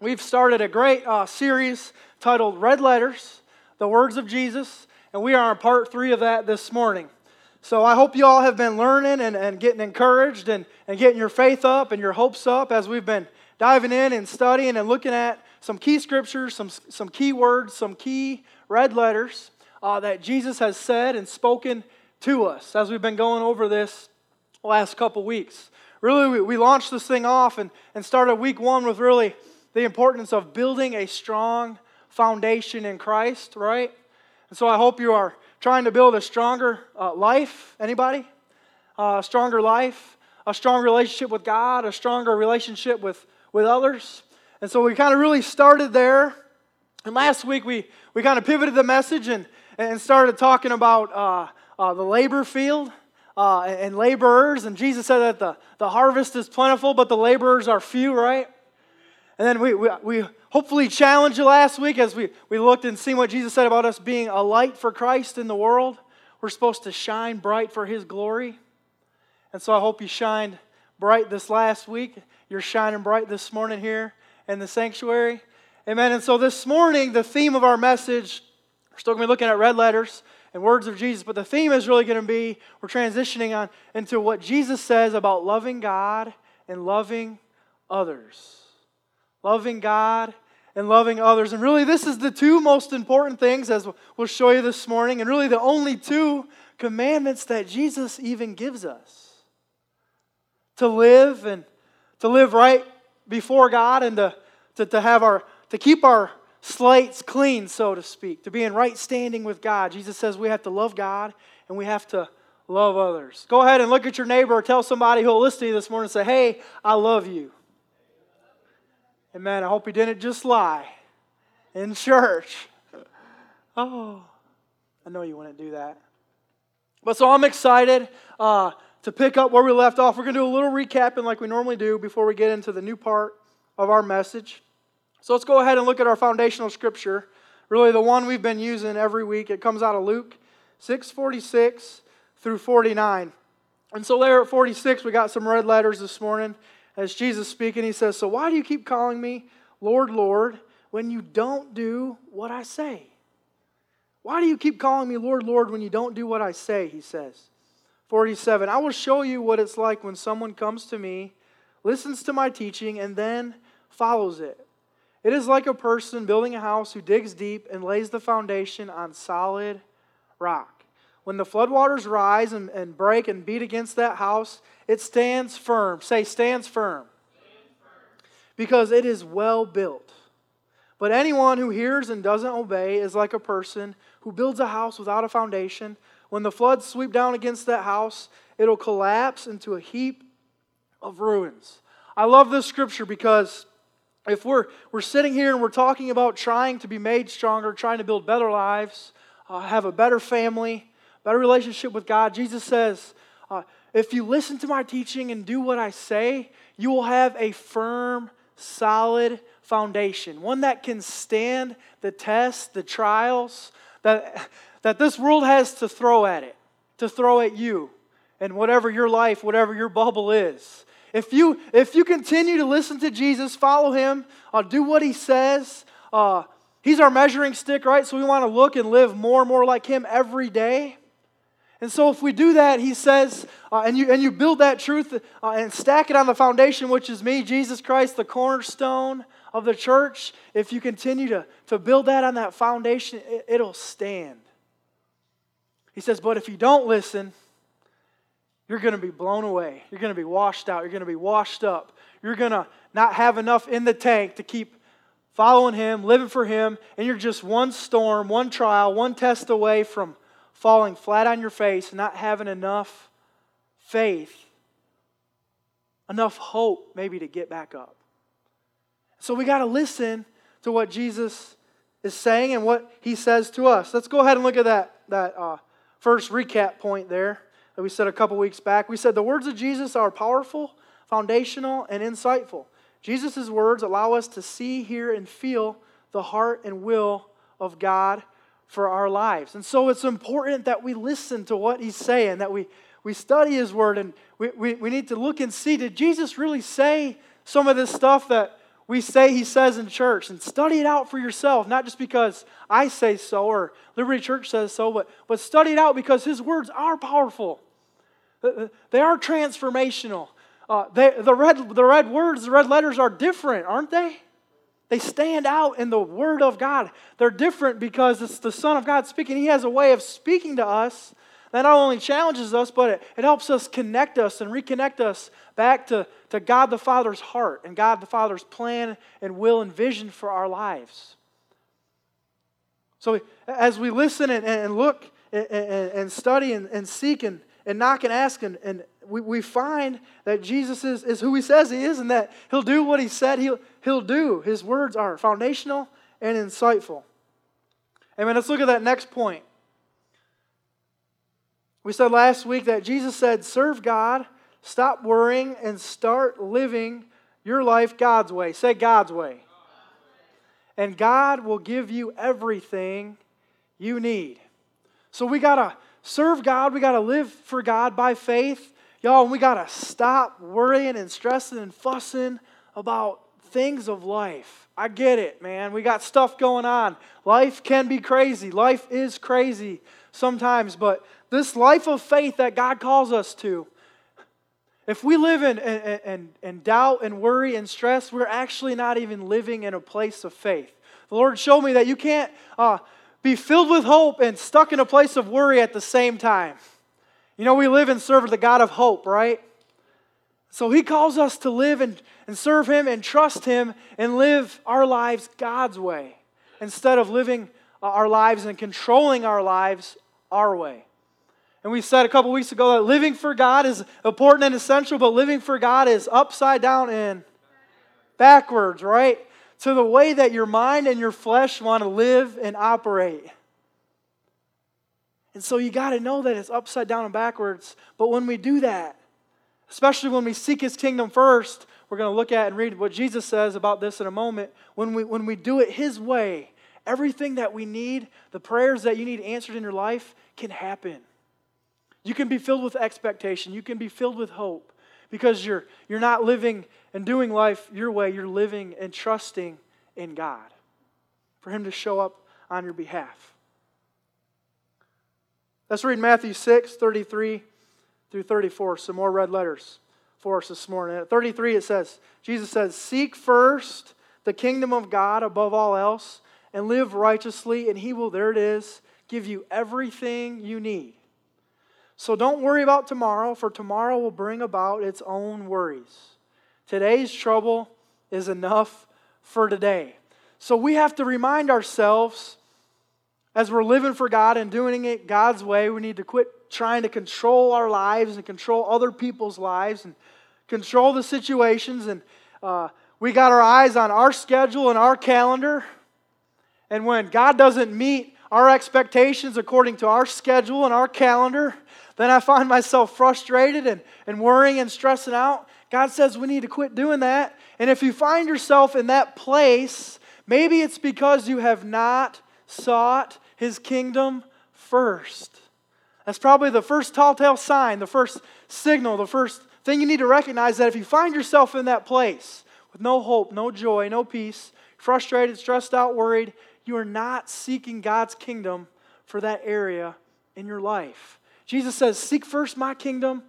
we've started a great uh, series titled Red Letters, the Words of Jesus, and we are on part three of that this morning. So I hope you all have been learning and, and getting encouraged and, and getting your faith up and your hopes up as we've been diving in and studying and looking at some key scriptures, some, some key words, some key red letters uh, that Jesus has said and spoken to us as we've been going over this last couple weeks. Really, we, we launched this thing off and, and started week one with really the importance of building a strong foundation in Christ, right? And so I hope you are trying to build a stronger uh, life. Anybody? Uh, a stronger life, a strong relationship with God, a stronger relationship with, with others. And so we kind of really started there. And last week we, we kind of pivoted the message and, and started talking about uh, uh, the labor field uh, and laborers. And Jesus said that the, the harvest is plentiful, but the laborers are few, right? And then we, we, we hopefully challenged you last week as we, we looked and seen what Jesus said about us being a light for Christ in the world. We're supposed to shine bright for His glory. And so I hope you shined bright this last week. You're shining bright this morning here in the sanctuary. Amen. And so this morning, the theme of our message, we're still going to be looking at red letters and words of Jesus, but the theme is really going to be we're transitioning on into what Jesus says about loving God and loving others. Loving God and loving others. And really, this is the two most important things, as we'll show you this morning, and really the only two commandments that Jesus even gives us to live and to live right before God and to, to, to have our to keep our slates clean, so to speak, to be in right standing with God. Jesus says we have to love God and we have to love others. Go ahead and look at your neighbor or tell somebody who will listen to you this morning and say, Hey, I love you. Amen. I hope he didn't just lie in church. Oh, I know you wouldn't do that. But so I'm excited uh, to pick up where we left off. We're going to do a little recapping like we normally do before we get into the new part of our message. So let's go ahead and look at our foundational scripture, really the one we've been using every week. It comes out of Luke 6:46 through 49. And so there at 46, we got some red letters this morning as Jesus speaking. He says, "So why do you keep calling me Lord, Lord, when you don't do what I say?" Why do you keep calling me Lord, Lord when you don't do what I say? He says. 47. I will show you what it's like when someone comes to me, listens to my teaching, and then follows it. It is like a person building a house who digs deep and lays the foundation on solid rock. When the floodwaters rise and, and break and beat against that house, it stands firm. Say, stands firm. Because it is well built. But anyone who hears and doesn't obey is like a person who builds a house without a foundation. When the floods sweep down against that house, it'll collapse into a heap of ruins. I love this scripture because if we're, we're sitting here and we're talking about trying to be made stronger, trying to build better lives, uh, have a better family, better relationship with God, Jesus says, uh, if you listen to my teaching and do what I say, you will have a firm, solid foundation, one that can stand the test, the trials that, that this world has to throw at it, to throw at you, and whatever your life, whatever your bubble is. If you, if you continue to listen to Jesus, follow him, uh, do what he says, uh, he's our measuring stick, right? So we want to look and live more and more like him every day. And so if we do that, he says, uh, and, you, and you build that truth uh, and stack it on the foundation, which is me, Jesus Christ, the cornerstone of the church, if you continue to, to build that on that foundation, it, it'll stand. He says, but if you don't listen, you're going to be blown away. You're going to be washed out. You're going to be washed up. You're going to not have enough in the tank to keep following Him, living for Him, and you're just one storm, one trial, one test away from falling flat on your face and not having enough faith, enough hope maybe to get back up. So we got to listen to what Jesus is saying and what He says to us. Let's go ahead and look at that, that uh, first recap point there that we said a couple weeks back. We said the words of Jesus are powerful, foundational, and insightful. Jesus' words allow us to see, hear, and feel the heart and will of God for our lives. And so it's important that we listen to what he's saying, that we, we study his word, and we, we, we need to look and see did Jesus really say some of this stuff that we say he says in church and study it out for yourself, not just because I say so or Liberty Church says so, but, but study it out because his words are powerful. They are transformational. Uh, they, the, red, the red words, the red letters are different, aren't they? They stand out in the Word of God. They're different because it's the Son of God speaking. He has a way of speaking to us that not only challenges us, but it, it helps us connect us and reconnect us back to, to God the Father's heart and God the Father's plan and will and vision for our lives. So as we listen and, and look and, and study and, and seek and, and knock and ask, and, and we, we find that Jesus is, is who he says he is and that he'll do what he said he'll, he'll do. His words are foundational and insightful. Amen. Let's look at that next point. We said last week that Jesus said, Serve God, stop worrying, and start living your life God's way. Say God's way. And God will give you everything you need. So we got to serve God, we got to live for God by faith. Y'all, we got to stop worrying and stressing and fussing about things of life. I get it, man. We got stuff going on. Life can be crazy. Life is crazy sometimes, but this life of faith that God calls us to, if we live in, in, in, in, doubt and worry and stress, we're actually not even living in a place of faith. The Lord showed me that you can't uh, be filled with hope and stuck in a place of worry at the same time. You know, we live and serve the God of hope, right? So He calls us to live and, and serve Him and trust Him and live our lives God's way instead of living our lives and controlling our lives our way. And we said a couple weeks ago that living for God is important and essential, but living for God is upside down and backwards, right? To the way that your mind and your flesh want to live and operate. And so you got to know that it's upside down and backwards. But when we do that, especially when we seek his kingdom first, we're going to look at and read what Jesus says about this in a moment. When we, when we do it his way, everything that we need, the prayers that you need answered in your life, can happen. You can be filled with expectation. You can be filled with hope because you're, you're not living and doing life your way. You're living and trusting in God for Him to show up on your behalf. Let's read Matthew 6, 33 through 34, some more red letters for us this morning. At 33, it says, Jesus says, Seek first the kingdom of God above all else and live righteously, and He will, there it is, give you everything you need. So don't worry about tomorrow, for tomorrow will bring about its own worries. Today's trouble is enough for today. So we have to remind ourselves as we're living for God and doing it God's way, we need to quit trying to control our lives and control other people's lives and control the situations. And uh, we got our eyes on our schedule and our calendar. And when God doesn't meet our expectations according to our schedule and our calendar, then I find myself frustrated and, and worrying and stressing out. God says we need to quit doing that. And if you find yourself in that place, maybe it's because you have not sought his kingdom first. That's probably the first tall tale sign, the first signal, the first thing you need to recognize that if you find yourself in that place with no hope, no joy, no peace, frustrated, stressed out, worried, you are not seeking God's kingdom for that area in your life. Jesus says, Seek first my kingdom,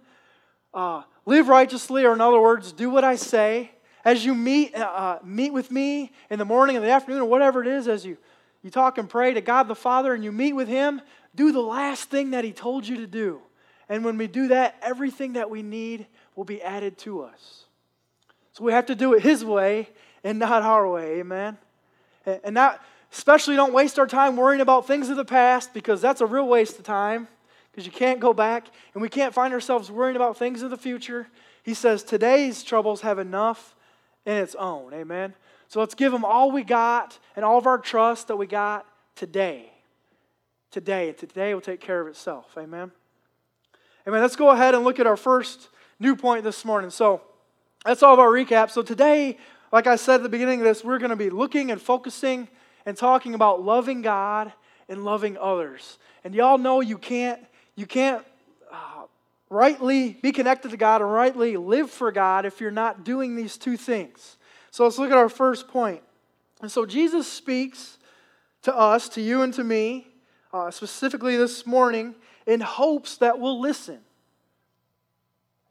uh, live righteously, or in other words, do what I say. As you meet, uh, uh, meet with me in the morning in the afternoon, or whatever it is, as you, you talk and pray to God the Father and you meet with Him, do the last thing that He told you to do. And when we do that, everything that we need will be added to us. So we have to do it His way and not our way, amen? And not, especially don't waste our time worrying about things of the past because that's a real waste of time because you can't go back and we can't find ourselves worrying about things of the future. He says today's troubles have enough in its own. Amen. So let's give them all we got and all of our trust that we got today. Today. Today will take care of itself. Amen. Amen. Let's go ahead and look at our first new point this morning. So that's all of our recap. So today, like I said at the beginning of this, we're going to be looking and focusing and talking about loving God and loving others. And y'all know you can't you can't uh, rightly be connected to God and rightly live for God if you're not doing these two things. So let's look at our first point. And so Jesus speaks to us, to you and to me, uh, specifically this morning, in hopes that we'll listen.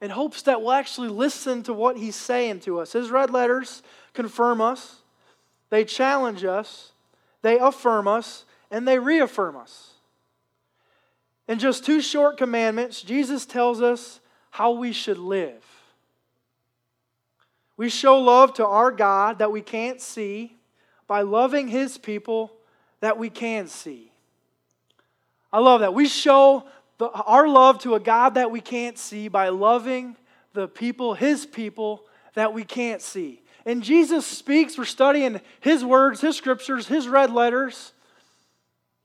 In hopes that we'll actually listen to what he's saying to us. His red letters confirm us, they challenge us, they affirm us, and they reaffirm us. In just two short commandments, Jesus tells us how we should live. We show love to our God that we can't see by loving his people that we can see. I love that. We show the, our love to a God that we can't see by loving the people, his people, that we can't see. And Jesus speaks, we're studying his words, his scriptures, his red letters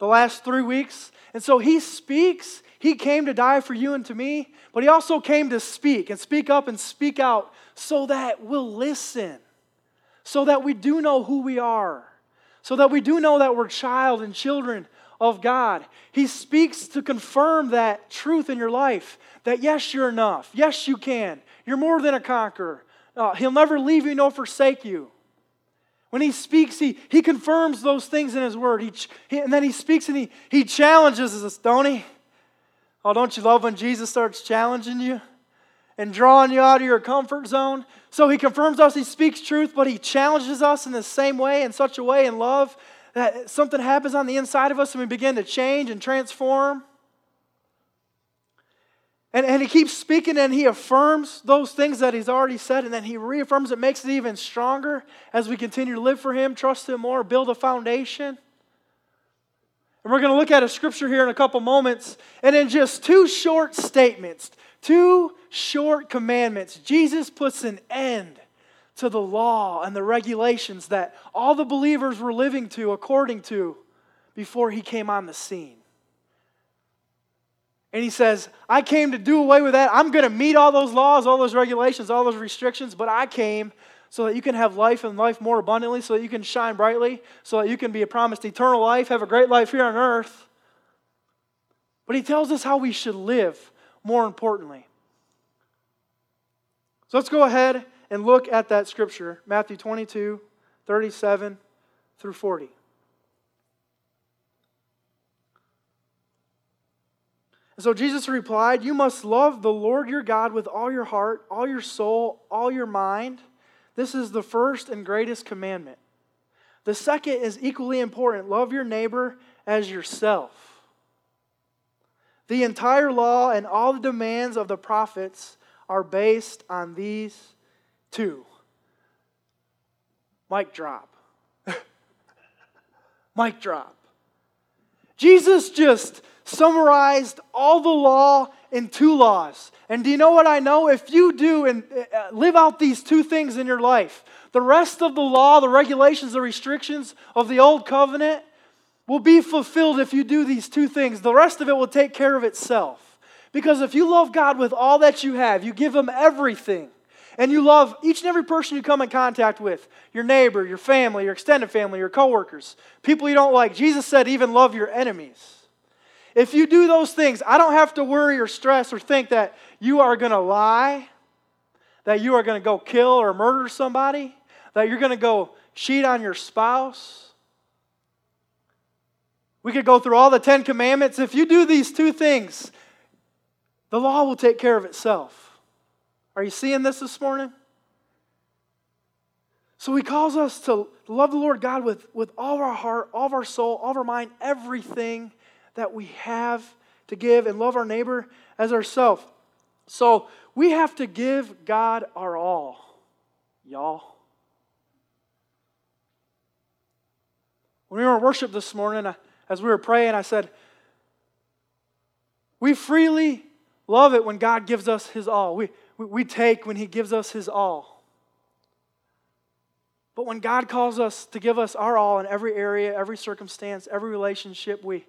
the last three weeks. And so he speaks. He came to die for you and to me, but he also came to speak and speak up and speak out so that we'll listen, so that we do know who we are, so that we do know that we're child and children of God. He speaks to confirm that truth in your life that yes, you're enough. Yes, you can. You're more than a conqueror. Uh, he'll never leave you nor forsake you. When he speaks, he, he confirms those things in his word. He, he, and then he speaks and he, he challenges us, don't he? Oh, don't you love when Jesus starts challenging you and drawing you out of your comfort zone? So he confirms us, he speaks truth, but he challenges us in the same way, in such a way, in love, that something happens on the inside of us and we begin to change and transform. And, and he keeps speaking and he affirms those things that he's already said, and then he reaffirms it, makes it even stronger as we continue to live for him, trust him more, build a foundation. And we're going to look at a scripture here in a couple moments. And in just two short statements, two short commandments, Jesus puts an end to the law and the regulations that all the believers were living to according to before he came on the scene. And he says, I came to do away with that. I'm going to meet all those laws, all those regulations, all those restrictions, but I came so that you can have life and life more abundantly, so that you can shine brightly, so that you can be a promised eternal life, have a great life here on earth. But he tells us how we should live, more importantly. So let's go ahead and look at that scripture Matthew 22, 37 through 40. And so Jesus replied, You must love the Lord your God with all your heart, all your soul, all your mind. This is the first and greatest commandment. The second is equally important love your neighbor as yourself. The entire law and all the demands of the prophets are based on these two. Mic drop. Mic drop. Jesus just summarized all the law in two laws. And do you know what I know? If you do and uh, live out these two things in your life, the rest of the law, the regulations, the restrictions of the old covenant will be fulfilled if you do these two things. The rest of it will take care of itself. Because if you love God with all that you have, you give Him everything, and you love each and every person you come in contact with your neighbor, your family, your extended family, your coworkers, people you don't like. Jesus said, even love your enemies. If you do those things, I don't have to worry or stress or think that you are going to lie, that you are going to go kill or murder somebody, that you're going to go cheat on your spouse. We could go through all the Ten Commandments. If you do these two things, the law will take care of itself. Are you seeing this this morning? So he calls us to love the Lord God with, with all of our heart, all of our soul, all of our mind, everything that we have to give and love our neighbor as ourselves. So we have to give God our all, y'all. When we were in worship this morning, as we were praying, I said, We freely love it when God gives us His all. We, we, we take when He gives us His all. But when God calls us to give us our all in every area, every circumstance, every relationship, we,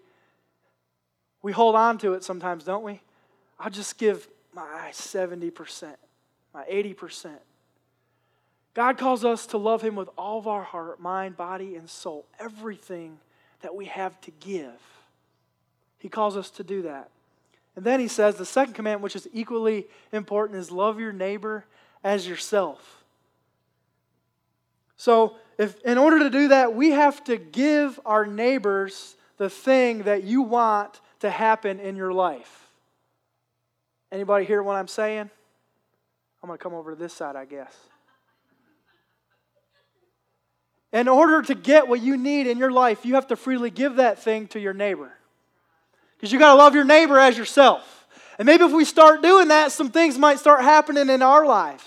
we hold on to it sometimes, don't we? I'll just give my 70%, my 80%. God calls us to love Him with all of our heart, mind, body, and soul, everything that we have to give. He calls us to do that. And then He says the second commandment, which is equally important, is love your neighbor as yourself. So, if in order to do that, we have to give our neighbors the thing that you want to happen in your life. Anybody hear what I'm saying? I'm going to come over to this side, I guess. In order to get what you need in your life, you have to freely give that thing to your neighbor. Because you got to love your neighbor as yourself. And maybe if we start doing that, some things might start happening in our lives.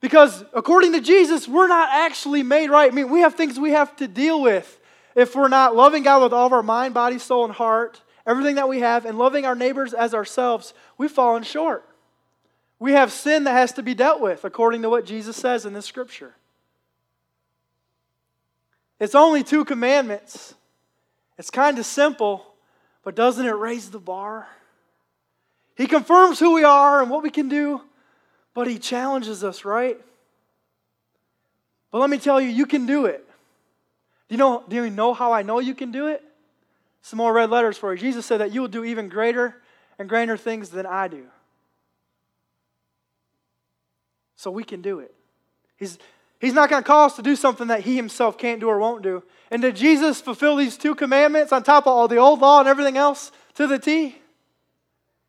Because according to Jesus, we're not actually made right. I mean, we have things we have to deal with if we're not loving God with all of our mind, body, soul, and heart, everything that we have, and loving our neighbors as ourselves, we've fallen short. We have sin that has to be dealt with, according to what Jesus says in this scripture. It's only two commandments. It's kind of simple, but doesn't it raise the bar? He confirms who we are and what we can do, but He challenges us, right? But let me tell you, you can do it. Do you know, do you know how I know you can do it? Some more red letters for you. Jesus said that you will do even greater and greater things than I do. So we can do it. He's, he's not going to call us to do something that he himself can't do or won't do. And did Jesus fulfill these two commandments on top of all the old law and everything else to the T?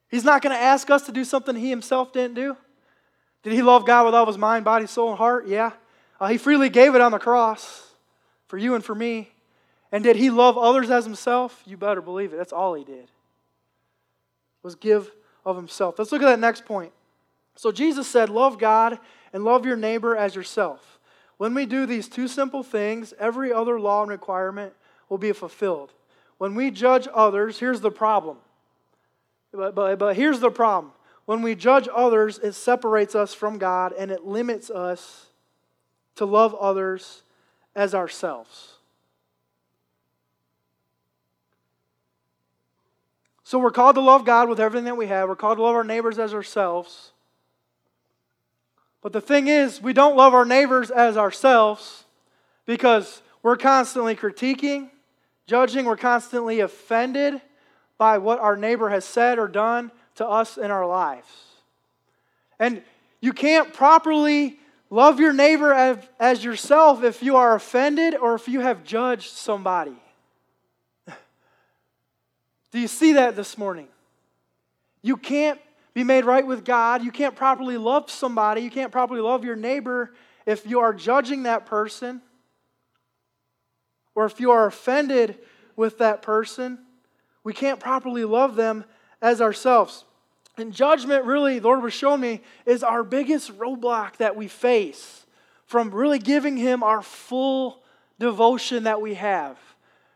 He's not going to ask us to do something he himself didn't do. Did he love God with all his mind, body, soul, and heart? Yeah. Uh, he freely gave it on the cross for you and for me. And did he love others as himself? You better believe it. That's all he did. Was give of himself. Let's look at that next point. So Jesus said, Love God and love your neighbor as yourself. When we do these two simple things, every other law and requirement will be fulfilled. When we judge others, here's the problem. But, but, but here's the problem. When we judge others, it separates us from God and it limits us to love others as ourselves. So we're called to love God with everything that we have. We're called to love our neighbors as ourselves. But the thing is, we don't love our neighbors as ourselves because we're constantly critiquing, judging, we're constantly offended by what our neighbor has said or done to us in our lives. And you can't properly Love your neighbor as, as yourself if you are offended or if you have judged somebody. Do you see that this morning? You can't be made right with God. You can't properly love somebody. You can't properly love your neighbor if you are judging that person or if you are offended with that person. We can't properly love them as ourselves. And judgment, really, the Lord was showing me, is our biggest roadblock that we face from really giving Him our full devotion that we have,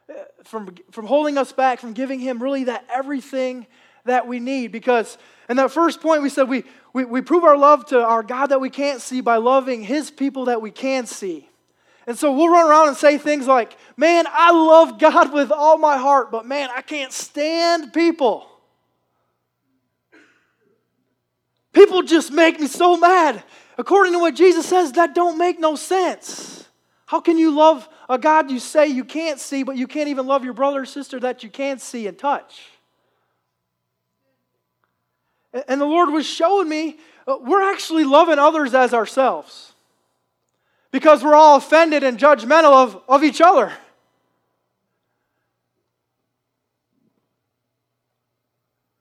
uh, from, from holding us back, from giving Him really that everything that we need. Because in that first point, we said we, we, we prove our love to our God that we can't see by loving His people that we can see. And so we'll run around and say things like, Man, I love God with all my heart, but man, I can't stand people. People just make me so mad. According to what Jesus says, that don't make no sense. How can you love a God you say you can't see, but you can't even love your brother or sister that you can't see and touch? And the Lord was showing me uh, we're actually loving others as ourselves because we're all offended and judgmental of, of each other.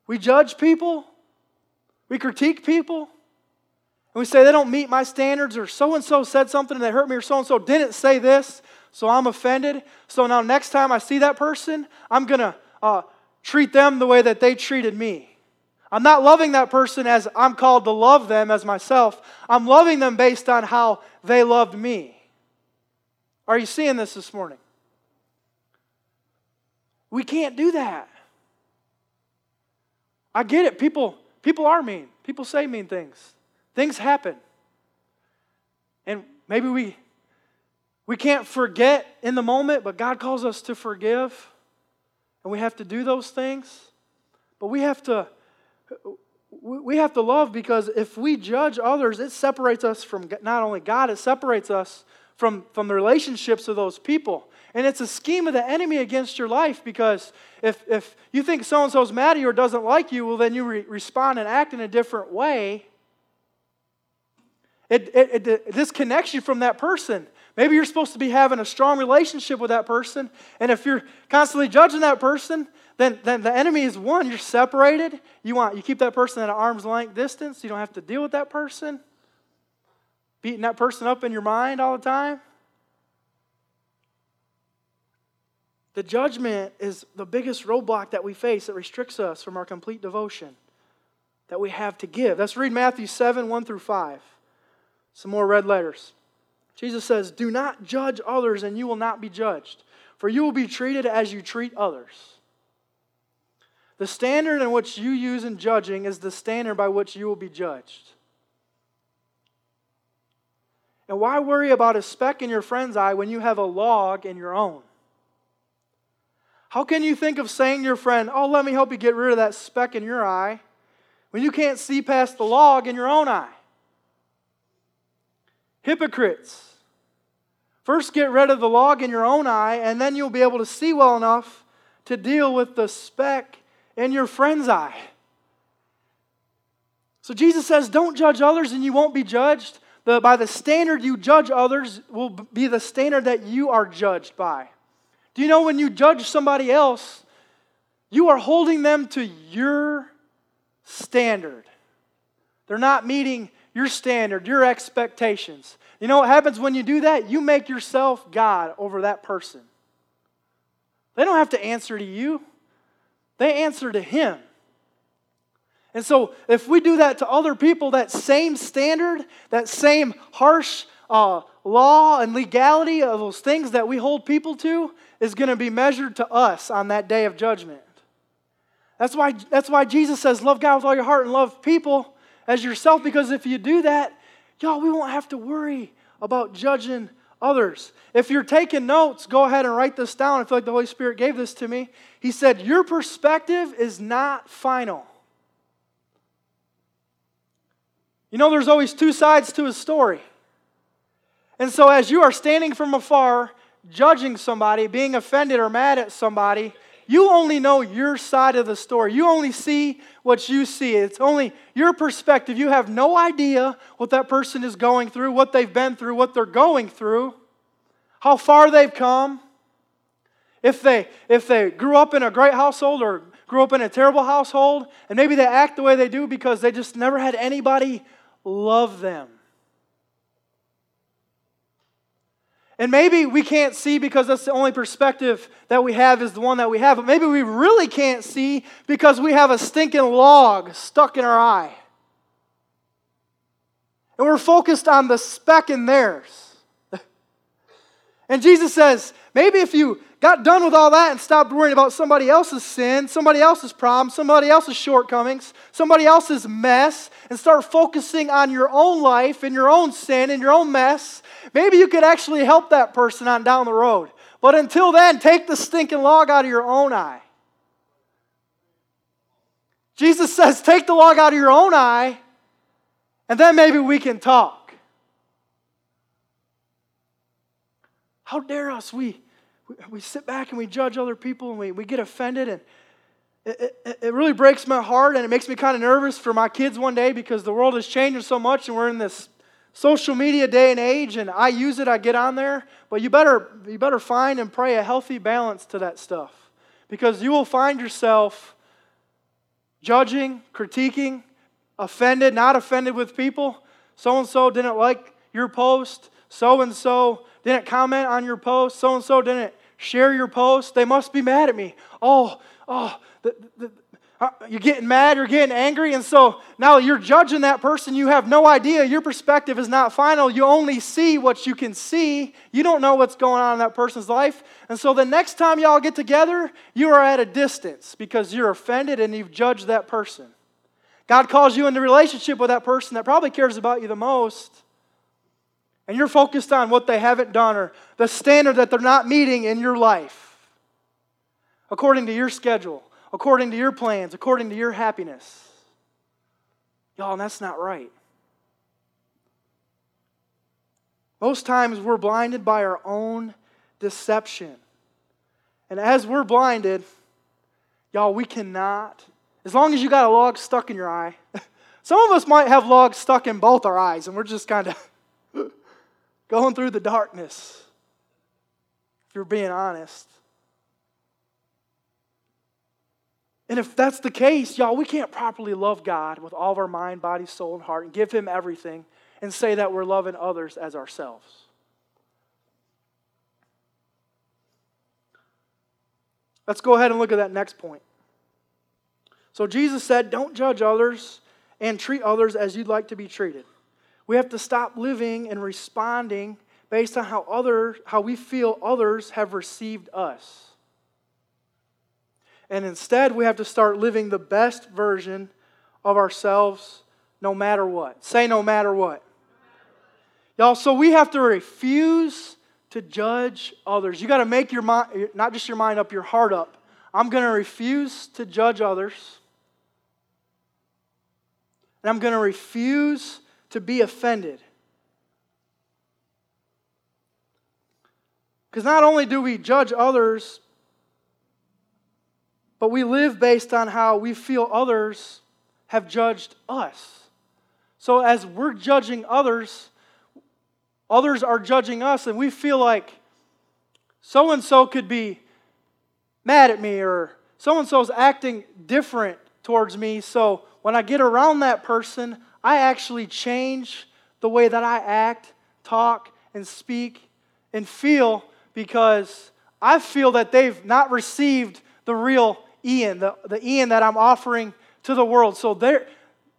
We judge people we critique people. And we say they don't meet my standards, or so and so said something and they hurt me, or so and so didn't say this, so I'm offended. So now, next time I see that person, I'm going to uh, treat them the way that they treated me. I'm not loving that person as I'm called to love them as myself. I'm loving them based on how they loved me. Are you seeing this this morning? We can't do that. I get it. People People are mean. People say mean things. Things happen. And maybe we we can't forget in the moment, but God calls us to forgive. And we have to do those things. But we have to we have to love because if we judge others, it separates us from not only God, it separates us from, from the relationships of those people. And it's a scheme of the enemy against your life because if, if you think so and so's mad at you or doesn't like you, well, then you re- respond and act in a different way. It, it, it, disconnects you from that person. Maybe you're supposed to be having a strong relationship with that person, and if you're constantly judging that person, then, then the enemy is one, you're separated. You want you keep that person at an arm's length distance. You don't have to deal with that person. Beating that person up in your mind all the time. The judgment is the biggest roadblock that we face that restricts us from our complete devotion that we have to give. Let's read Matthew 7 1 through 5. Some more red letters. Jesus says, Do not judge others, and you will not be judged, for you will be treated as you treat others. The standard in which you use in judging is the standard by which you will be judged. And why worry about a speck in your friend's eye when you have a log in your own? How can you think of saying to your friend, Oh, let me help you get rid of that speck in your eye, when you can't see past the log in your own eye? Hypocrites. First, get rid of the log in your own eye, and then you'll be able to see well enough to deal with the speck in your friend's eye. So Jesus says, Don't judge others, and you won't be judged. The, by the standard you judge others will be the standard that you are judged by. Do you know when you judge somebody else, you are holding them to your standard? They're not meeting your standard, your expectations. You know what happens when you do that? You make yourself God over that person. They don't have to answer to you, they answer to Him. And so, if we do that to other people, that same standard, that same harsh uh, law and legality of those things that we hold people to is going to be measured to us on that day of judgment. That's why, that's why Jesus says, Love God with all your heart and love people as yourself, because if you do that, y'all, we won't have to worry about judging others. If you're taking notes, go ahead and write this down. I feel like the Holy Spirit gave this to me. He said, Your perspective is not final. You know, there's always two sides to a story. And so, as you are standing from afar, judging somebody, being offended or mad at somebody, you only know your side of the story. You only see what you see. It's only your perspective. You have no idea what that person is going through, what they've been through, what they're going through, how far they've come. If they, if they grew up in a great household or grew up in a terrible household, and maybe they act the way they do because they just never had anybody love them. And maybe we can't see because that's the only perspective that we have is the one that we have. But maybe we really can't see because we have a stinking log stuck in our eye. And we're focused on the speck in theirs. And Jesus says, maybe if you got done with all that and stopped worrying about somebody else's sin, somebody else's problem, somebody else's shortcomings, somebody else's mess, and start focusing on your own life and your own sin and your own mess, maybe you could actually help that person on down the road. But until then, take the stinking log out of your own eye. Jesus says, take the log out of your own eye, and then maybe we can talk. How dare us? We we sit back and we judge other people and we, we get offended and it, it, it really breaks my heart and it makes me kind of nervous for my kids one day because the world is changing so much and we're in this social media day and age and I use it, I get on there. But you better, you better find and pray a healthy balance to that stuff because you will find yourself judging, critiquing, offended, not offended with people. So and so didn't like your post. So and so didn't comment on your post. So and so didn't share your post. They must be mad at me. Oh, oh, the, the, uh, you're getting mad, you're getting angry, and so now you're judging that person. You have no idea. Your perspective is not final. You only see what you can see. You don't know what's going on in that person's life. And so the next time y'all get together, you are at a distance because you're offended and you've judged that person. God calls you into relationship with that person that probably cares about you the most and you're focused on what they haven't done or the standard that they're not meeting in your life, according to your schedule, according to your plans, according to your happiness. Y'all, that's not right. Most times we're blinded by our own deception. And as we're blinded, y'all, we cannot, as long as you got a log stuck in your eye, Some of us might have logs stuck in both our eyes, and we're just kind of going through the darkness, if you're being honest. And if that's the case, y'all, we can't properly love God with all of our mind, body, soul, and heart and give Him everything and say that we're loving others as ourselves. Let's go ahead and look at that next point. So Jesus said, Don't judge others and treat others as you'd like to be treated. We have to stop living and responding based on how, other, how we feel others have received us. And instead, we have to start living the best version of ourselves no matter what. Say, no matter what. Y'all, so we have to refuse to judge others. You got to make your mind, not just your mind up, your heart up. I'm going to refuse to judge others. And I'm going to refuse to be offended. Because not only do we judge others but we live based on how we feel others have judged us. So as we're judging others, others are judging us, and we feel like so and so could be mad at me or so and so is acting different towards me. So when I get around that person, I actually change the way that I act, talk, and speak and feel because I feel that they've not received the real Ian, the, the Ian that I'm offering to the world. So their,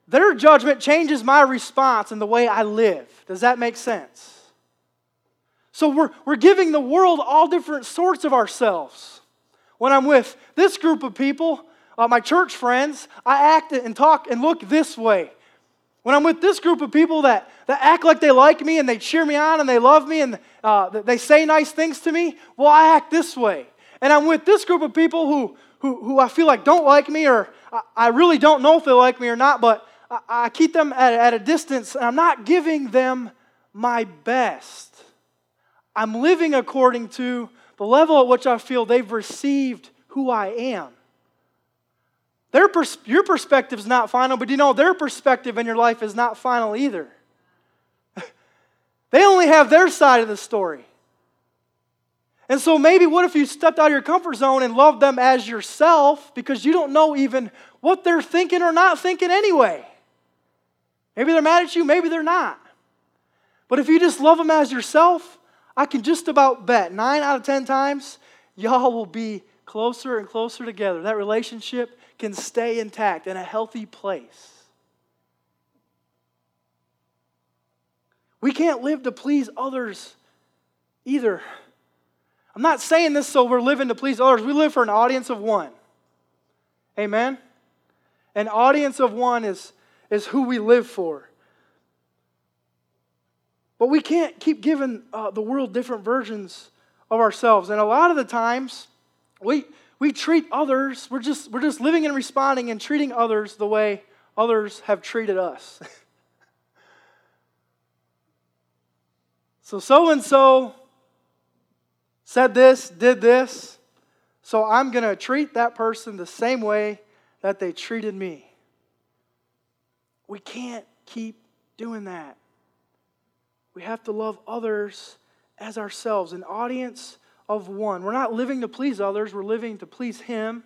their judgment changes my response and the way I live. Does that make sense? So we're, we're giving the world all different sorts of ourselves. When I'm with this group of people, uh, my church friends, I act and talk and look this way. When I'm with this group of people that, that act like they like me and they cheer me on and they love me and uh, they say nice things to me, well, I act this way. And I'm with this group of people who, who, who I feel like don't like me, or I, I really don't know if they like me or not, but I, I keep them at, at a distance, and I'm not giving them my best. I'm living according to the level at which I feel they've received who I am. Their pers- your perspective is not final, but you know, their perspective in your life is not final either. they only have their side of the story. And so maybe what if you stepped out of your comfort zone and loved them as yourself because you don't know even what they're thinking or not thinking anyway? Maybe they're mad at you, maybe they're not. But if you just love them as yourself, I can just about bet nine out of 10 times, y'all will be closer and closer together. That relationship can stay intact in a healthy place. We can't live to please others either. I'm not saying this so we're living to please others. We live for an audience of one. Amen? An audience of one is, is who we live for. But we can't keep giving uh, the world different versions of ourselves. And a lot of the times, we, we treat others, we're just, we're just living and responding and treating others the way others have treated us. so, so and so said this, did this, so I'm going to treat that person the same way that they treated me. We can't keep doing that. We have to love others as ourselves, an audience of one. We're not living to please others, we're living to please Him,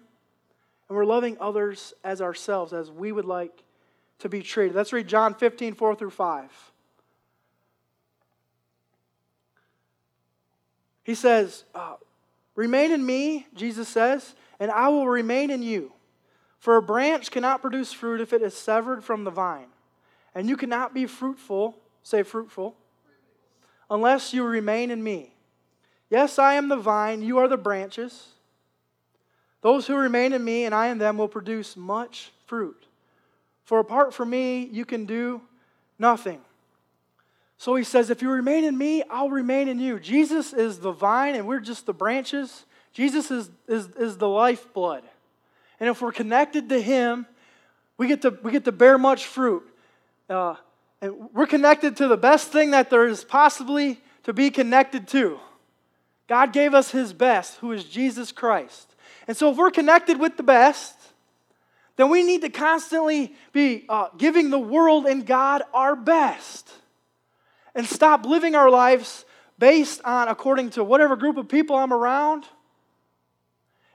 and we're loving others as ourselves, as we would like to be treated. Let's read John 15, 4 through 5. He says, uh, Remain in me, Jesus says, and I will remain in you. For a branch cannot produce fruit if it is severed from the vine. And you cannot be fruitful, say fruitful, unless you remain in me. Yes, I am the vine, you are the branches. Those who remain in me and I in them will produce much fruit. For apart from me, you can do nothing. So he says, If you remain in me, I'll remain in you. Jesus is the vine and we're just the branches. Jesus is, is, is the lifeblood. And if we're connected to him, we get to, we get to bear much fruit. Uh, and we're connected to the best thing that there is possibly to be connected to. God gave us his best, who is Jesus Christ. And so if we're connected with the best, then we need to constantly be uh, giving the world and God our best and stop living our lives based on according to whatever group of people I'm around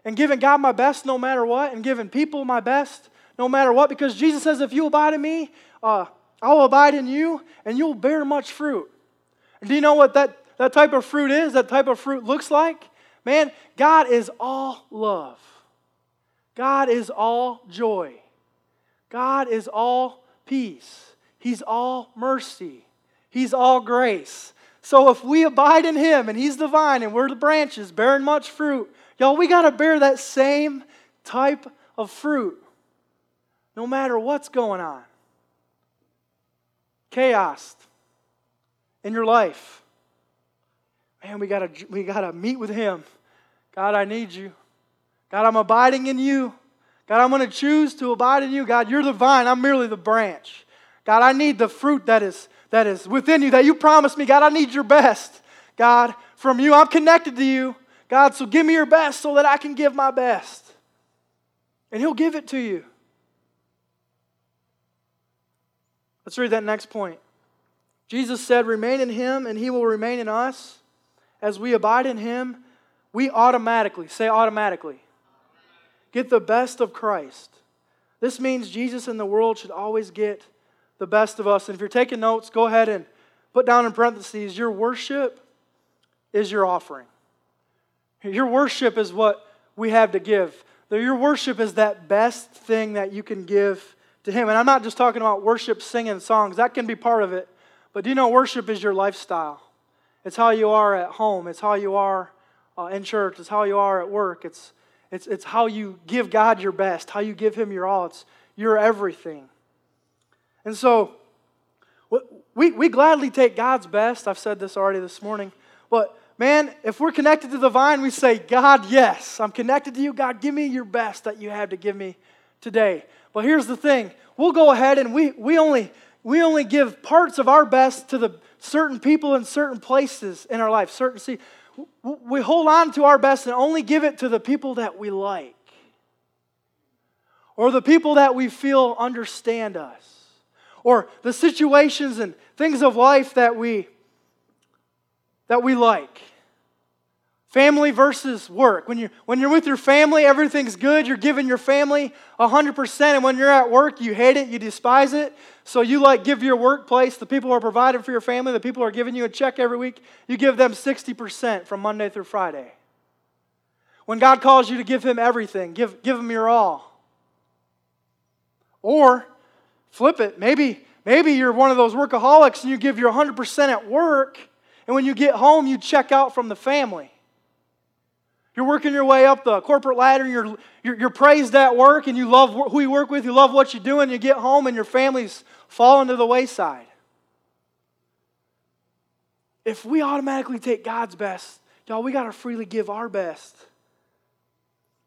and giving God my best no matter what and giving people my best no matter what because Jesus says, if you abide in me, uh, I'll abide in you and you'll bear much fruit. And do you know what that, that type of fruit is? That type of fruit looks like? Man, God is all love. God is all joy. God is all peace. He's all mercy. He's all grace. So if we abide in Him and He's the vine and we're the branches bearing much fruit, y'all, we got to bear that same type of fruit no matter what's going on. Chaos in your life. Man, we got to we got to meet with Him. God, I need you. God, I'm abiding in you. God, I'm to choose to abide in you. God, you're the vine, I'm merely the branch. God, I need the fruit that is, that is within you that you promised me. God, I need your best. God, from you, I'm connected to you. God, so give me your best so that I can give my best. And He'll give it to you. Let's read that next point. Jesus said, Remain in Him, and He will remain in us. As we abide in Him, we automatically, say automatically, get the best of Christ. This means Jesus in the world should always get the best of us. And if you're taking notes, go ahead and put down in parentheses your worship is your offering. Your worship is what we have to give. Your worship is that best thing that you can give to Him. And I'm not just talking about worship, singing songs, that can be part of it. But do you know worship is your lifestyle? It's how you are at home, it's how you are uh, in church, it's how you are at work, it's, it's, it's how you give God your best, how you give Him your all. It's your everything. And so, we, we gladly take God's best. I've said this already this morning. But man, if we're connected to the vine, we say, God, yes, I'm connected to you. God, give me your best that you have to give me today. But here's the thing we'll go ahead and we, we, only, we only give parts of our best to the certain people in certain places in our life. Certain, see, we hold on to our best and only give it to the people that we like or the people that we feel understand us or the situations and things of life that we that we like Family versus work. When you're, when you're with your family, everything's good. You're giving your family 100%. And when you're at work, you hate it, you despise it. So you like give your workplace, the people who are providing for your family, the people who are giving you a check every week, you give them 60% from Monday through Friday. When God calls you to give Him everything, give, give Him your all. Or flip it. Maybe, maybe you're one of those workaholics and you give your 100% at work, and when you get home, you check out from the family. You're working your way up the corporate ladder, you're, you're, you're, praised at work, and you love who you work with, you love what you do, and you get home, and your family's falling to the wayside. If we automatically take God's best, y'all, we got to freely give our best.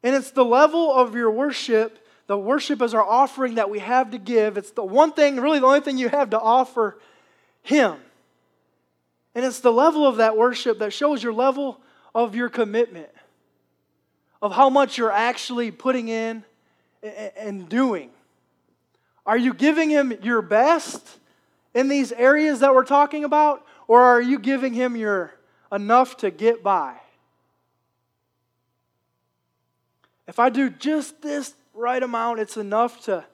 And it's the level of your worship. The worship is our offering that we have to give. It's the one thing, really, the only thing you have to offer Him. And it's the level of that worship that shows your level of your commitment of how much you're actually putting in and doing. Are you giving him your best in these areas that we're talking about, or are you giving him your enough to get by? If I do just this right amount, it's enough to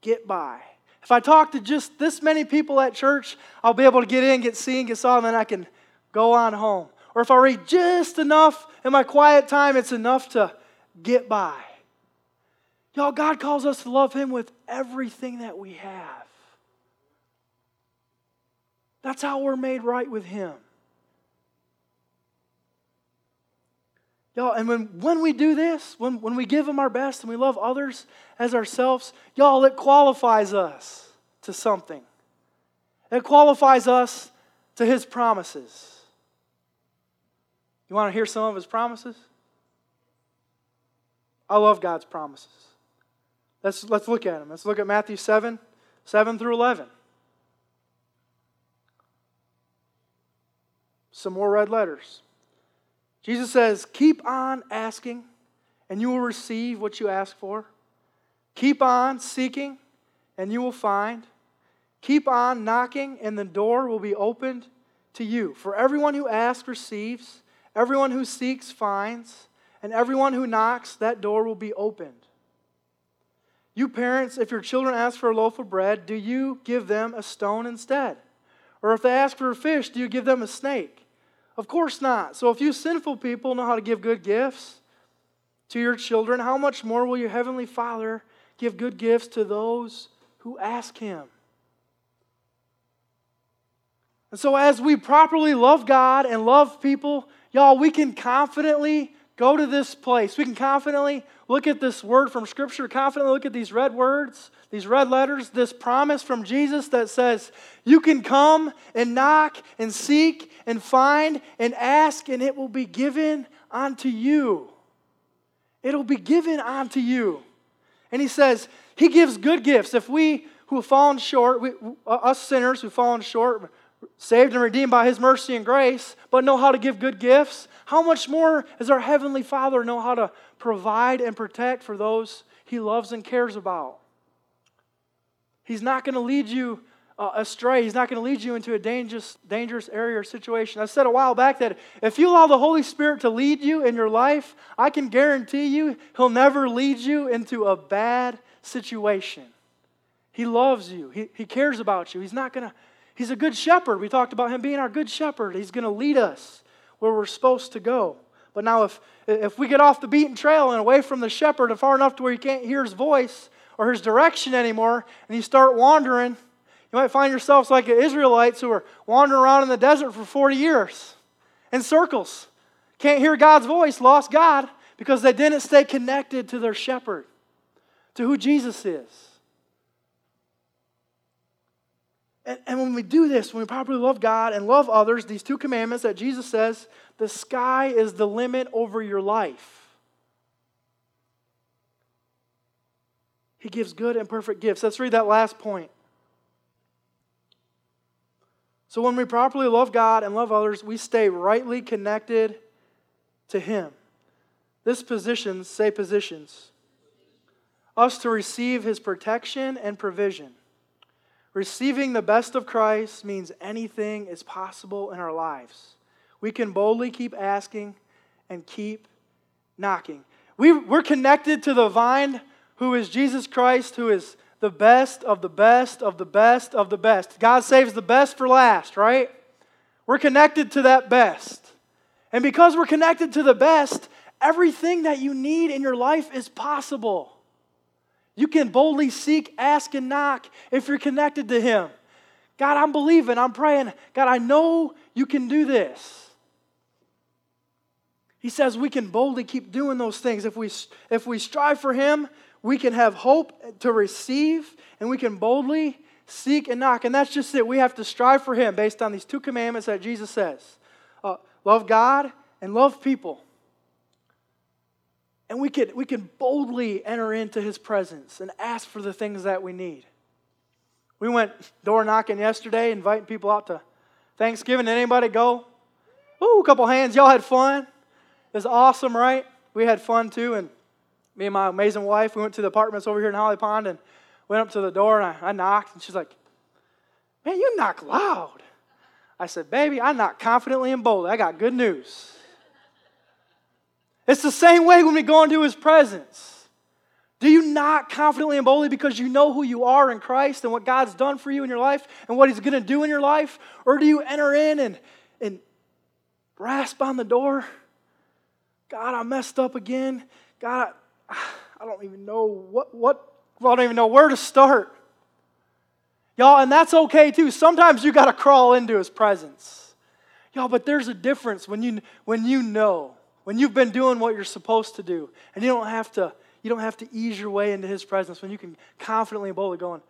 get by. If I talk to just this many people at church, I'll be able to get in, get seen, get saw, and then I can go on home. Or if I read just enough in my quiet time, it's enough to get by. Y'all, God calls us to love Him with everything that we have. That's how we're made right with Him. Y'all, and when, when we do this, when, when we give Him our best and we love others as ourselves, y'all, it qualifies us to something. It qualifies us to His promises. You want to hear some of his promises? I love God's promises. Let's, let's look at them. Let's look at Matthew 7 7 through 11. Some more red letters. Jesus says, Keep on asking, and you will receive what you ask for. Keep on seeking, and you will find. Keep on knocking, and the door will be opened to you. For everyone who asks receives, everyone who seeks finds, and everyone who knocks, that door will be opened. You parents, if your children ask for a loaf of bread, do you give them a stone instead? Or if they ask for a fish, do you give them a snake? Of course not. So if you sinful people know how to give good gifts to your children, how much more will your heavenly Father give good gifts to those who ask him? And so, as we properly love God and love people, y'all, we can confidently go to this place. We can confidently look at this word from Scripture, confidently look at these red words, these red letters, this promise from Jesus that says, You can come and knock and seek and find and ask, and it will be given unto you. It'll be given unto you. And he says, He gives good gifts. If we who have fallen short, we, us sinners who've fallen short, saved and redeemed by His mercy and grace, but know how to give good gifts, how much more does our Heavenly Father know how to provide and protect for those He loves and cares about? He's not going to lead you uh, astray. He's not going to lead you into a dangerous, dangerous area or situation. I said a while back that if you allow the Holy Spirit to lead you in your life, I can guarantee you He'll never lead you into a bad situation. He loves you, He, he cares about you. He's not going to He's a good shepherd. We talked about him being our good shepherd. He's going to lead us where we're supposed to go. But now, if, if we get off the beaten trail and away from the shepherd and far enough to where you can't hear his voice or his direction anymore, and you start wandering, you might find yourselves like the Israelites who were wandering around in the desert for 40 years in circles. Can't hear God's voice, lost God, because they didn't stay connected to their shepherd, to who Jesus is. And, and when we do this, when we properly love God and love others, these two commandments that Jesus says, the sky is the limit over your life. He gives good and perfect gifts. Let's read that last point. So, when we properly love God and love others, we stay rightly connected to Him. This positions, say positions, us to receive His protection and provision. Receiving the best of Christ means anything is possible in our lives. We can boldly keep asking and keep knocking. We, we're connected to the vine who is Jesus Christ, who is the best of the best of the best of the best. God saves the best for last, right? We're connected to that best. And because we're connected to the best, everything that you need in your life is possible. You can boldly seek, ask, and knock if you're connected to Him. God, I'm believing, I'm praying. God, I know you can do this. He says we can boldly keep doing those things. If we, if we strive for Him, we can have hope to receive, and we can boldly seek and knock. And that's just it. We have to strive for Him based on these two commandments that Jesus says uh, love God and love people. And we could, we can boldly enter into his presence and ask for the things that we need. We went door knocking yesterday, inviting people out to Thanksgiving. Did anybody go? Ooh, a couple hands. Y'all had fun. It was awesome, right? We had fun too. And me and my amazing wife, we went to the apartments over here in Holly Pond and went up to the door and I, I knocked. And she's like, Man, you knock loud. I said, Baby, I knock confidently and boldly. I got good news. It's the same way when we go into his presence. Do you not confidently and boldly because you know who you are in Christ and what God's done for you in your life and what he's going to do in your life? Or do you enter in and, and rasp on the door? God, I messed up again. God, I, I don't even know what, what, I don't even know where to start. Y'all, and that's okay too. Sometimes you got to crawl into his presence. Y'all, but there's a difference when you, when you know when you've been doing what you're supposed to do and you don't have to you don't have to ease your way into his presence when you can confidently and boldly going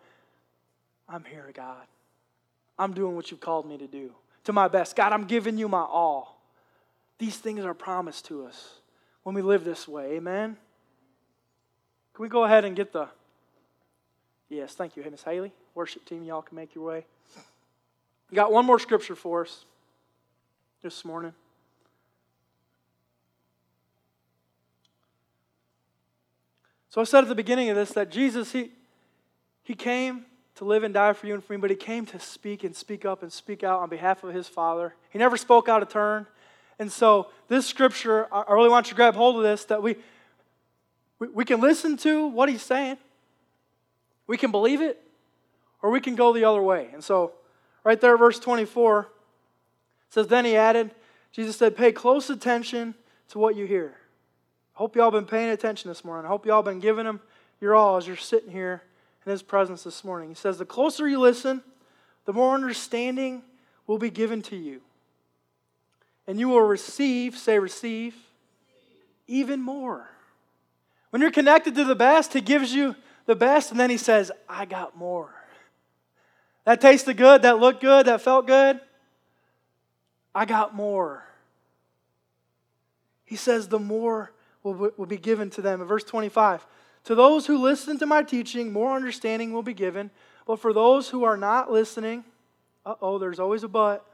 i'm here god. I'm doing what you've called me to do. To my best. God i'm giving you my all. These things are promised to us when we live this way. Amen? Can we go ahead and get the yes thank you hey miss haley. Worship team y'all can make your way. We got one more scripture for us this morning So I said at the beginning of this that Jesus, he, he came to live and die for you and for me, but he came to speak and speak up and speak out on behalf of his Father. He never spoke out of turn. And so, this scripture, I really want you to grab hold of this that we, we, we can listen to what he's saying, we can believe it, or we can go the other way. And so, right there, verse 24 says, Then he added, Jesus said, Pay close attention to what you hear. Hope y'all been paying attention this morning. I hope y'all been giving him your all as you're sitting here in his presence this morning. He says, The closer you listen, the more understanding will be given to you. And you will receive, say, receive, even more. When you're connected to the best, he gives you the best, and then he says, I got more. That tasted good, that looked good, that felt good. I got more. He says, the more will, will be given to them. In verse 25, to those who listen to my teaching, more understanding will be given. But for those who are not listening, uh oh, there's always a but.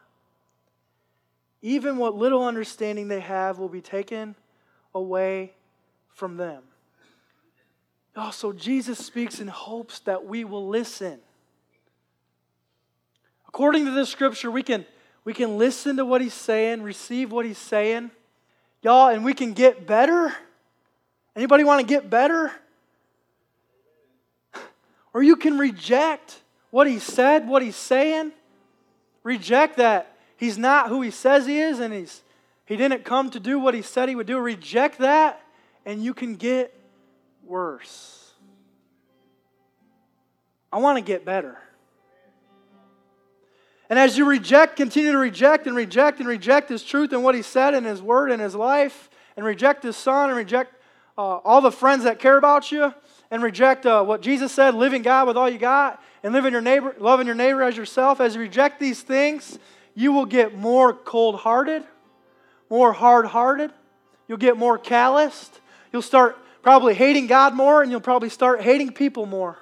Even what little understanding they have will be taken away from them. Also, Jesus speaks in hopes that we will listen. According to this scripture, we can, we can listen to what he's saying, receive what he's saying, y'all, and we can get better. Anybody want to get better? Or you can reject what he said, what he's saying. Reject that he's not who he says he is and he's he didn't come to do what he said he would do. Reject that and you can get worse. I want to get better. And as you reject, continue to reject and reject and reject His truth and what He said in His Word and His life, and reject His Son and reject uh, all the friends that care about you, and reject uh, what Jesus said, living God with all you got, and living your neighbor, loving your neighbor as yourself. As you reject these things, you will get more cold hearted, more hard hearted. You'll get more calloused. You'll start probably hating God more, and you'll probably start hating people more.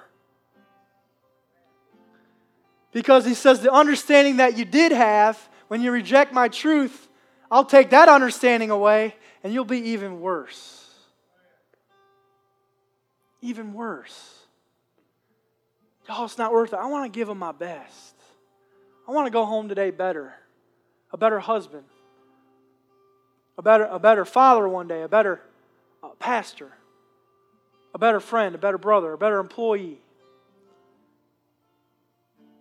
Because he says, the understanding that you did have when you reject my truth, I'll take that understanding away, and you'll be even worse. Even worse. Y'all, it's not worth it. I want to give him my best. I want to go home today better, a better husband, a better, a better father one day, a better uh, pastor a better friend, a better brother, a better employee.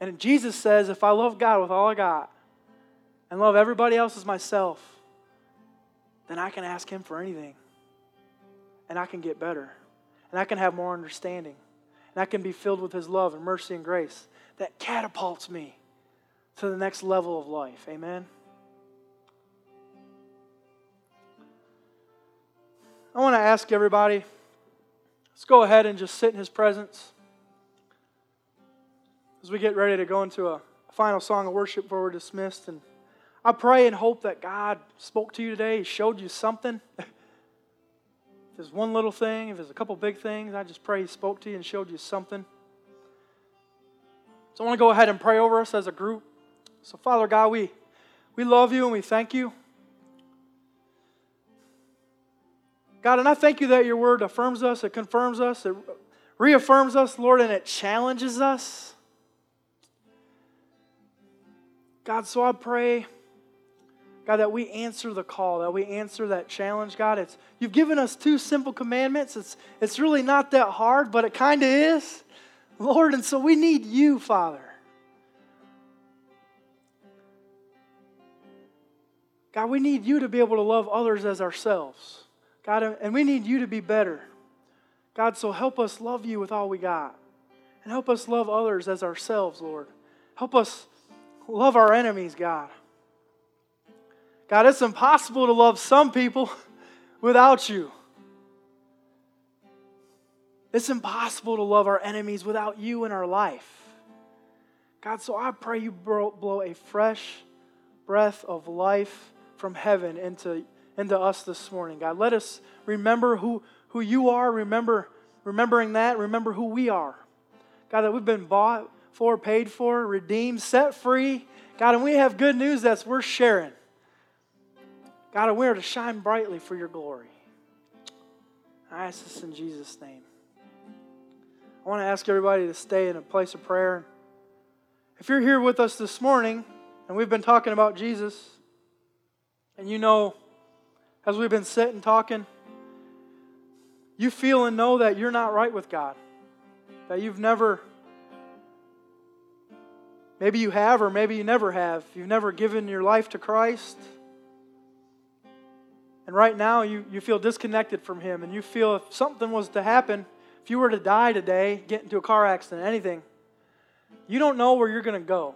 And Jesus says, if I love God with all I got and love everybody else as myself, then I can ask Him for anything. And I can get better. And I can have more understanding. And I can be filled with His love and mercy and grace that catapults me to the next level of life. Amen. I want to ask everybody. Let's go ahead and just sit in His presence as we get ready to go into a final song of worship before we're dismissed. And I pray and hope that God spoke to you today, showed you something. if there's one little thing, if there's a couple big things, I just pray He spoke to you and showed you something. So I want to go ahead and pray over us as a group. So, Father God, we, we love you and we thank you. God, and I thank you that your word affirms us, it confirms us, it reaffirms us, Lord, and it challenges us. God, so I pray, God, that we answer the call, that we answer that challenge. God, it's you've given us two simple commandments. It's it's really not that hard, but it kind of is. Lord, and so we need you, Father. God, we need you to be able to love others as ourselves. God, and we need you to be better. God, so help us love you with all we got. And help us love others as ourselves, Lord. Help us love our enemies, God. God, it's impossible to love some people without you. It's impossible to love our enemies without you in our life. God, so I pray you blow a fresh breath of life from heaven into into us this morning, God. Let us remember who, who you are, remember remembering that, remember who we are. God, that we've been bought for, paid for, redeemed, set free. God, and we have good news that's worth sharing. God, and we are to shine brightly for your glory. I ask this in Jesus' name. I want to ask everybody to stay in a place of prayer. If you're here with us this morning and we've been talking about Jesus, and you know, as we've been sitting talking, you feel and know that you're not right with God, that you've never, maybe you have or maybe you never have, you've never given your life to Christ. And right now you, you feel disconnected from Him, and you feel if something was to happen, if you were to die today, get into a car accident, anything, you don't know where you're going to go.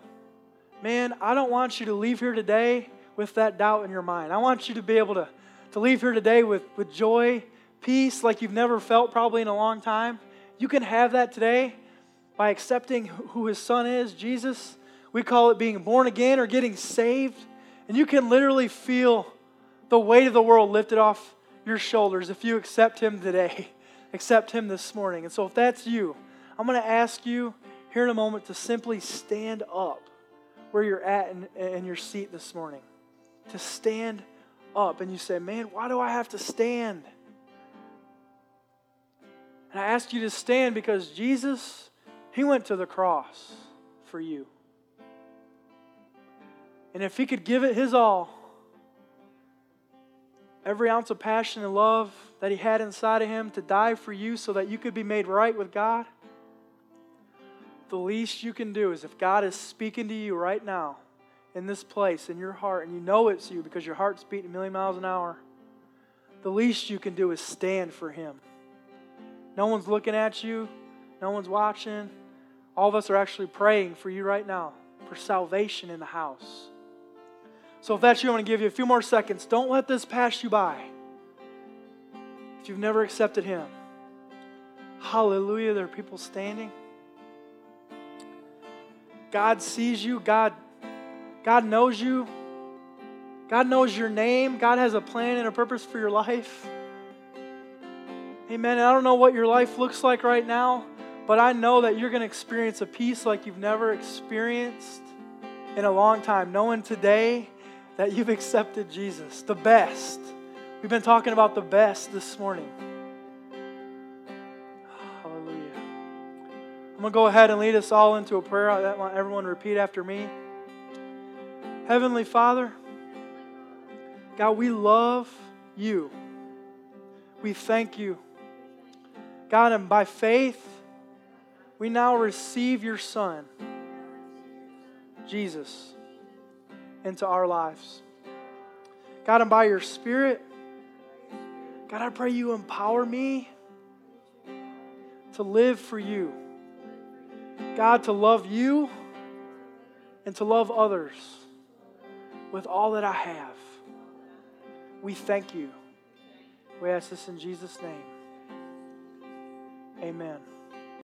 Man, I don't want you to leave here today with that doubt in your mind. I want you to be able to, to leave here today with, with joy, peace like you've never felt probably in a long time. You can have that today by accepting who His Son is, Jesus. We call it being born again or getting saved. And you can literally feel the weight of the world lifted off your shoulders if you accept Him today accept Him this morning. And so, if that's you, I'm going to ask you here in a moment to simply stand up where you're at in, in your seat this morning. To stand up. And you say, Man, why do I have to stand? And I ask you to stand because Jesus, He went to the cross for you. And if He could give it His all, every ounce of passion and love that He had inside of Him to die for you so that you could be made right with God, the least you can do is if God is speaking to you right now in this place, in your heart, and you know it's you because your heart's beating a million miles an hour, the least you can do is stand for Him. No one's looking at you, no one's watching. All of us are actually praying for you right now for salvation in the house. So if that's you, I'm going to give you a few more seconds. Don't let this pass you by. If you've never accepted Him, hallelujah, there are people standing. God sees you. God, God knows you. God knows your name. God has a plan and a purpose for your life. Amen. And I don't know what your life looks like right now, but I know that you're going to experience a peace like you've never experienced in a long time, knowing today that you've accepted Jesus, the best. We've been talking about the best this morning. Hallelujah. I'm going to go ahead and lead us all into a prayer. I want everyone to repeat after me. Heavenly Father, God, we love you. We thank you. God, and by faith, we now receive your Son, Jesus into our lives. God, and by your Spirit, God, I pray you empower me to live for you. God, to love you and to love others with all that I have. We thank you. We ask this in Jesus' name. Amen.